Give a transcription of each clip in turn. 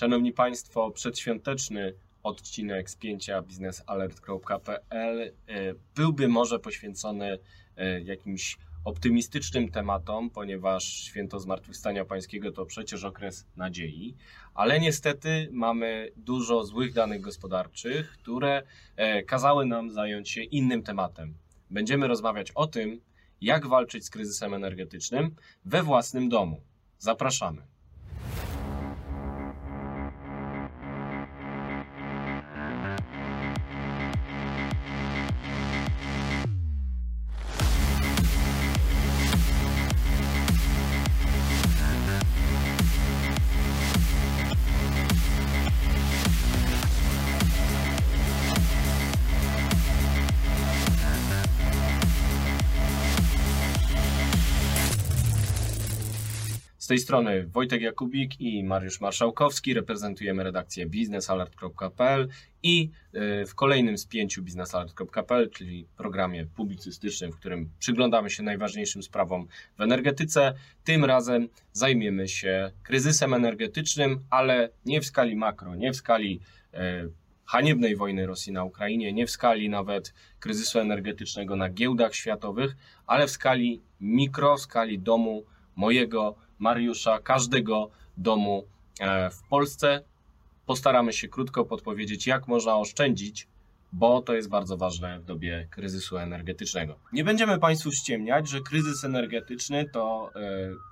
Szanowni Państwo, przedświąteczny odcinek spięcia biznesalert.pl e, byłby może poświęcony e, jakimś optymistycznym tematom, ponieważ święto Zmartwychwstania Pańskiego to przecież okres nadziei, ale niestety mamy dużo złych danych gospodarczych, które e, kazały nam zająć się innym tematem. Będziemy rozmawiać o tym, jak walczyć z kryzysem energetycznym we własnym domu. Zapraszamy. Tej strony Wojtek Jakubik i Mariusz Marszałkowski. Reprezentujemy redakcję biznesalert.pl i e, w kolejnym spięciu biznesalert.pl, czyli programie publicystycznym, w którym przyglądamy się najważniejszym sprawom w energetyce, tym razem zajmiemy się kryzysem energetycznym, ale nie w skali makro, nie w skali e, haniebnej wojny Rosji na Ukrainie, nie w skali nawet kryzysu energetycznego na giełdach światowych, ale w skali mikro, w skali domu mojego Mariusza, każdego domu e, w Polsce. Postaramy się krótko podpowiedzieć, jak można oszczędzić, bo to jest bardzo ważne w dobie kryzysu energetycznego. Nie będziemy Państwu ściemniać, że kryzys energetyczny to e,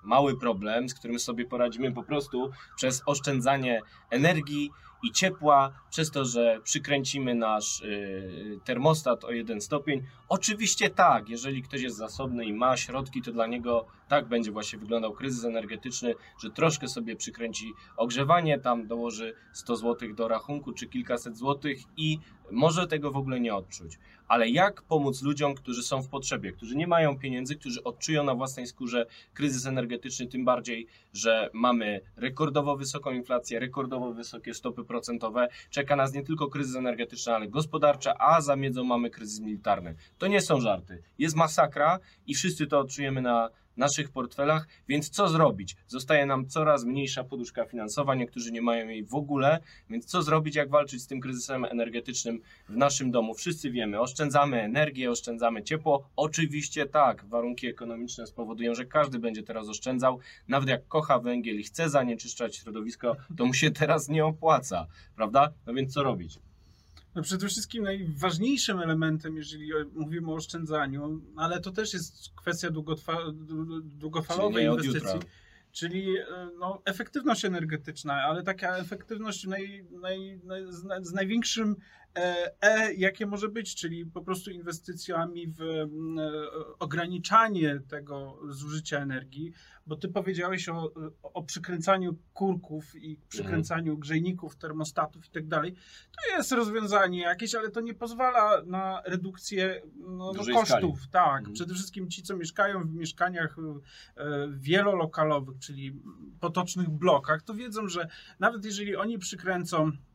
mały problem, z którym sobie poradzimy po prostu przez oszczędzanie energii i ciepła, przez to, że przykręcimy nasz y, termostat o jeden stopień. Oczywiście tak, jeżeli ktoś jest zasobny i ma środki, to dla niego tak będzie właśnie wyglądał kryzys energetyczny, że troszkę sobie przykręci ogrzewanie, tam dołoży 100 zł do rachunku czy kilkaset złotych i może tego w ogóle nie odczuć. Ale jak pomóc ludziom, którzy są w potrzebie, którzy nie mają pieniędzy, którzy odczują na własnej skórze kryzys energetyczny, tym bardziej, że mamy rekordowo wysoką inflację, rekordowo wysokie stopy procentowe. Czeka nas nie tylko kryzys energetyczny, ale gospodarczy, a za miedzą mamy kryzys militarny. To nie są żarty. Jest masakra i wszyscy to odczujemy na naszych portfelach, więc co zrobić? Zostaje nam coraz mniejsza poduszka finansowa, niektórzy nie mają jej w ogóle, więc co zrobić, jak walczyć z tym kryzysem energetycznym w naszym domu? Wszyscy wiemy, oszczędzamy energię, oszczędzamy ciepło. Oczywiście tak, warunki ekonomiczne spowodują, że każdy będzie teraz oszczędzał, nawet jak kocha węgiel i chce zanieczyszczać środowisko, to mu się teraz nie opłaca, prawda? No więc co robić? No przede wszystkim najważniejszym elementem, jeżeli mówimy o oszczędzaniu, ale to też jest kwestia długofalowej inwestycji, czyli e, no, efektywność energetyczna, ale taka efektywność naj, naj, naj, z największym E, e, jakie może być, czyli po prostu inwestycjami w e, ograniczanie tego zużycia energii, bo ty powiedziałeś o, o przykręcaniu kurków i przykręcaniu mhm. grzejników, termostatów i tak dalej. To jest rozwiązanie jakieś, ale to nie pozwala na redukcję no, no kosztów. Skali. Tak, mhm. przede wszystkim ci, co mieszkają w mieszkaniach wielolokalowych, czyli potocznych blokach, to wiedzą, że nawet jeżeli oni przykręcą E,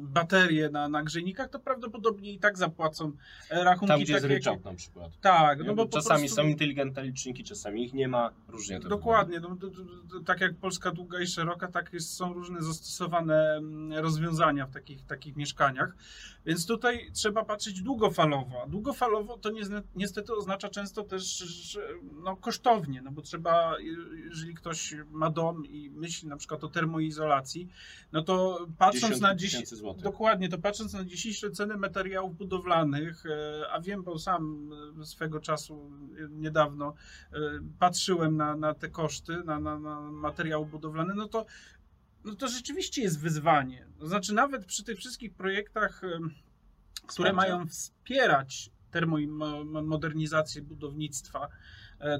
baterie na, na grzejnikach, to prawdopodobnie i tak zapłacą e, rachunki. Tam, gdzie tak, jest ryczałt na przykład. Tak. No bo czasami prostu... są inteligentne liczniki, czasami ich nie ma, różnie to Dokładnie. No, to, to, to, tak jak Polska długa i szeroka, tak jest, są różne zastosowane mm, rozwiązania w takich, takich mieszkaniach. Więc tutaj trzeba patrzeć długofalowo. A długofalowo to niestety oznacza często też że, no, kosztownie, no bo trzeba, jeżeli ktoś ma dom i myśli na przykład o termoizolacji, no to patrząc na dziś, dokładnie, to patrząc na dzisiejsze ceny materiałów budowlanych, e, a wiem, bo sam e, swego czasu e, niedawno patrzyłem na, na te koszty, na, na, na materiał budowlany, no to, no to rzeczywiście jest wyzwanie. To znaczy, nawet przy tych wszystkich projektach, które mają wspierać termomodernizację budownictwa,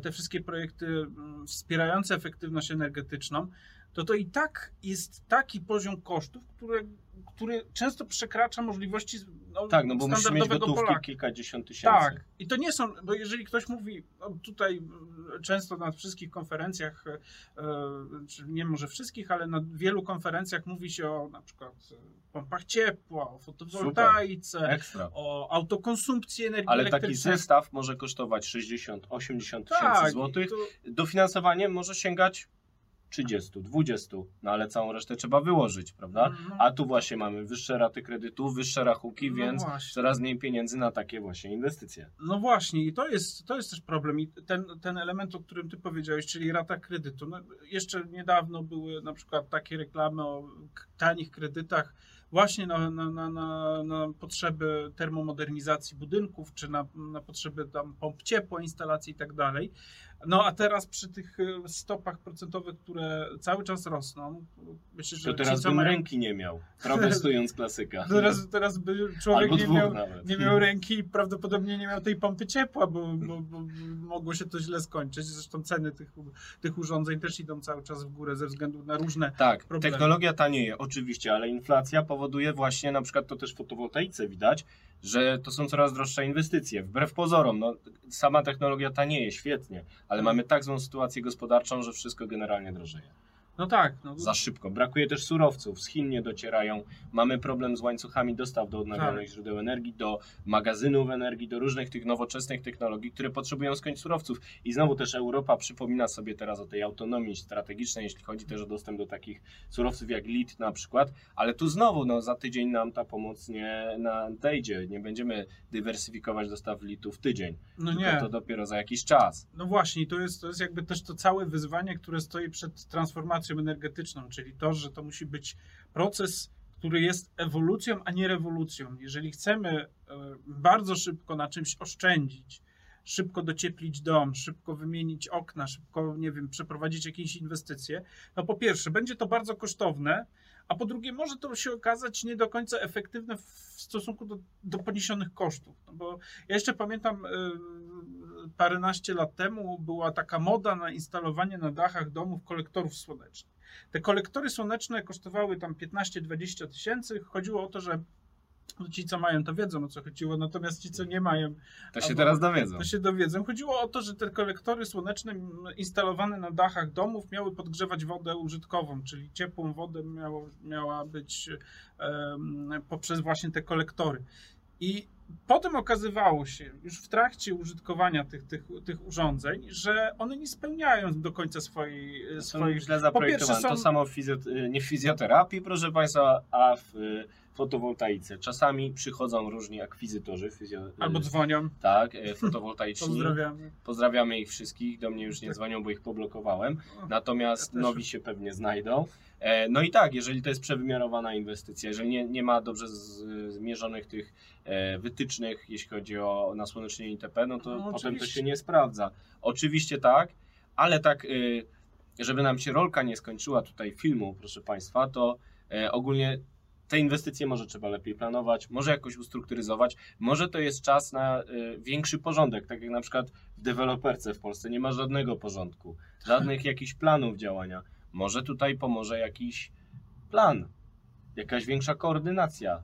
te wszystkie projekty wspierające efektywność energetyczną, to to i tak jest taki poziom kosztów, które, który często przekracza możliwości no, Tak, no bo musisz mieć gotówki Polaka. kilkadziesiąt tysięcy. Tak, i to nie są, bo jeżeli ktoś mówi, no tutaj często na wszystkich konferencjach, e, czy nie może wszystkich, ale na wielu konferencjach mówi się o na przykład pompach ciepła, o fotowoltaice, o autokonsumpcji energii Ale taki zestaw może kosztować 60-80 tysięcy tak, złotych. To... Dofinansowanie może sięgać 30, 20, no ale całą resztę trzeba wyłożyć, prawda? No, A tu właśnie mamy wyższe raty kredytu, wyższe rachunki, no więc właśnie. coraz mniej pieniędzy na takie właśnie inwestycje. No właśnie, i to jest, to jest też problem. I ten, ten element, o którym ty powiedziałeś, czyli rata kredytu. No, jeszcze niedawno były na przykład takie reklamy o tanich kredytach właśnie na, na, na, na, na potrzeby termomodernizacji budynków, czy na, na potrzeby tam pomp ciepła, instalacji i tak dalej. No a teraz przy tych e, stopach procentowych, które cały czas rosną, myślę, że To teraz bym mają, ręki nie miał, protestując klasyka. teraz, teraz by człowiek nie miał, nawet. nie miał ręki i prawdopodobnie nie miał tej pompy ciepła, bo, bo, bo mogło się to źle skończyć. Zresztą ceny tych, tych urządzeń też idą cały czas w górę ze względu na różne. Tak, problemy. technologia tanieje, oczywiście, ale inflacja powoduje właśnie, na przykład to też w fotowoltaice widać, że to są coraz droższe inwestycje. Wbrew pozorom, no, sama technologia tanieje, świetnie, ale mamy tak złą sytuację gospodarczą, że wszystko generalnie drożeje. No tak, no, Za szybko. Brakuje też surowców, z Chin nie docierają. Mamy problem z łańcuchami dostaw do odnawialnych Tak. źródeł energii, do magazynów energii, do różnych tych nowoczesnych technologii, które potrzebują skądś surowców. I znowu też Europa przypomina sobie teraz o tej autonomii strategicznej, jeśli chodzi też o dostęp do takich surowców jak lit na przykład, ale tu znowu no, za tydzień nam ta pomoc nie nadejdzie. Nie będziemy dywersyfikować dostaw litu w tydzień. no tylko nie. to dopiero za jakiś czas. No właśnie, to jest, to jest jakby też to całe wyzwanie, które stoi przed transformacją energetyczną, czyli to, że to musi być proces, który jest ewolucją, a nie rewolucją. Jeżeli chcemy e, bardzo szybko na czymś oszczędzić, szybko docieplić dom, szybko wymienić okna, szybko, nie wiem, przeprowadzić jakieś inwestycje, no po pierwsze, będzie to bardzo kosztowne, a po drugie, może to się okazać nie do końca efektywne w stosunku do, do poniesionych kosztów. No bo ja jeszcze pamiętam, y, paręnaście lat temu była taka moda na instalowanie na dachach domów kolektorów słonecznych. Te kolektory słoneczne kosztowały tam 15-20 tysięcy. Chodziło o to, że no ci, co mają, to wiedzą o co chodziło, natomiast ci, co nie mają, To się teraz dowiedzą. to się dowiedzą. Chodziło o to, że te kolektory słoneczne instalowane na dachach domów miały podgrzewać wodę użytkową, czyli ciepłą wodę miało, miała być em, poprzez właśnie te kolektory. I potem okazywało się, już w trakcie użytkowania tych, tych, tych urządzeń, że one nie spełniają do końca swojej, Są swojej źle zaprojektowane. są- To samo w fizjo- nie w fizjoterapii, proszę Państwa, a w y, fotowoltaice. Czasami przychodzą różni akwizytorzy fizjo- y, albo dzwonią. tak, y, fotowoltaiczni. Pozdrawiamy. Pozdrawiamy ich wszystkich. Do mnie już nie dzwonią, bo ich poblokowałem. Natomiast Ja nowi się pewnie znajdą. E, No i tak, jeżeli to jest przewymiarowana inwestycja, jeżeli nie, nie ma dobrze zmierzonych tych e, wytycznych, jeśli chodzi o nasłonecznienie ITP, no to No, potem to się nie sprawdza. Oczywiście tak, ale tak, y, żeby nam się rolka nie skończyła tutaj filmu, proszę Państwa, to e, ogólnie te inwestycje może trzeba lepiej planować, może jakoś ustrukturyzować, może to jest czas na y, większy porządek, tak jak na przykład w deweloperce w Polsce nie ma żadnego porządku, żadnych jakichś planów działania. Może tutaj pomoże jakiś plan, jakaś większa koordynacja.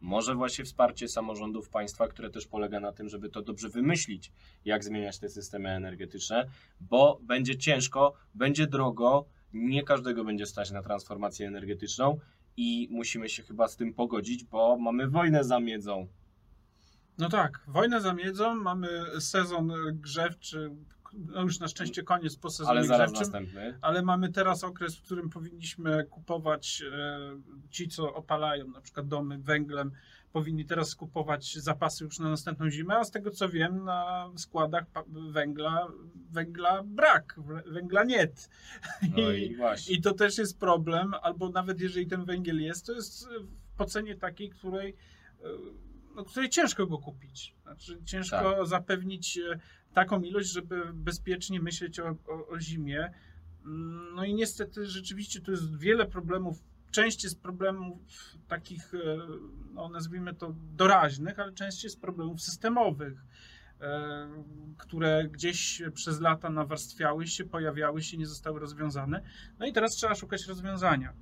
Może właśnie wsparcie samorządów państwa, które też polega na tym, żeby to dobrze wymyślić, jak zmieniać te systemy energetyczne, bo będzie ciężko, będzie drogo, nie każdego będzie stać na transformację energetyczną i musimy się chyba z tym pogodzić, bo mamy wojnę za miedzą. No tak, wojnę za miedzą, mamy sezon grzewczy, no już na szczęście koniec po sezonie Ale zaraz grzewczym. następny. ale mamy teraz okres, w którym powinniśmy kupować e, ci, co opalają na przykład domy węglem, powinni teraz kupować zapasy już na następną zimę, a z tego co wiem, na składach węgla, węgla brak, wę- węgla nie. No i właśnie. I to też jest problem, albo nawet jeżeli ten węgiel jest, to jest po cenie takiej, której, e, no, której ciężko go kupić. Znaczy, ciężko Tak. zapewnić e, taką ilość, żeby bezpiecznie myśleć o, o, o zimie. No i niestety rzeczywiście tu jest wiele problemów. Część jest problemów takich, e, no nazwijmy to doraźnych, ale część jest problemów systemowych, e, które gdzieś przez lata nawarstwiały się, pojawiały się, nie zostały rozwiązane. No i teraz trzeba szukać rozwiązania.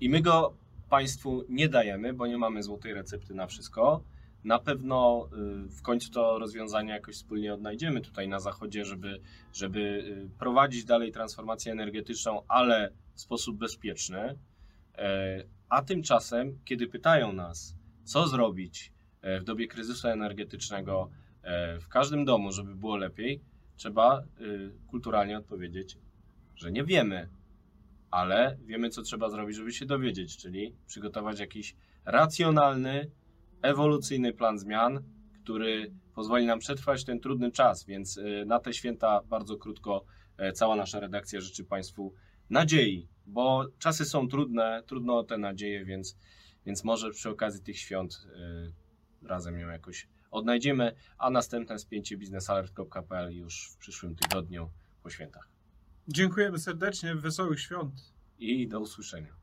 I my go Państwu nie dajemy, bo nie mamy złotej recepty na wszystko. Na pewno y, w końcu to rozwiązanie jakoś wspólnie odnajdziemy tutaj na Zachodzie, żeby, żeby y, prowadzić dalej transformację energetyczną, ale w sposób bezpieczny. E, A tymczasem, kiedy pytają nas, co zrobić e, w dobie kryzysu energetycznego e, w każdym domu, żeby było lepiej, trzeba y, kulturalnie odpowiedzieć, że nie wiemy. ale wiemy, co trzeba zrobić, żeby się dowiedzieć, czyli przygotować jakiś racjonalny, ewolucyjny plan zmian, który pozwoli nam przetrwać ten trudny czas. Więc y, na te święta bardzo krótko e, cała nasza redakcja życzy Państwu nadziei, bo czasy są trudne, trudno o te nadzieje, więc, więc może przy okazji tych świąt y, razem ją jakoś odnajdziemy, a następne spięcie biznesalert.pl już w przyszłym tygodniu po świętach. Dziękujemy serdecznie, wesołych świąt. I do usłyszenia.